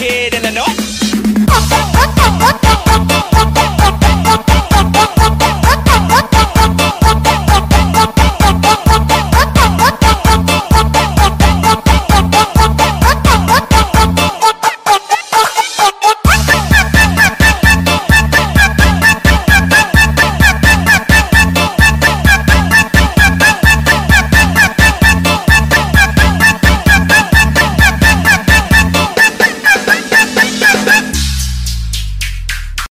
kid in the north.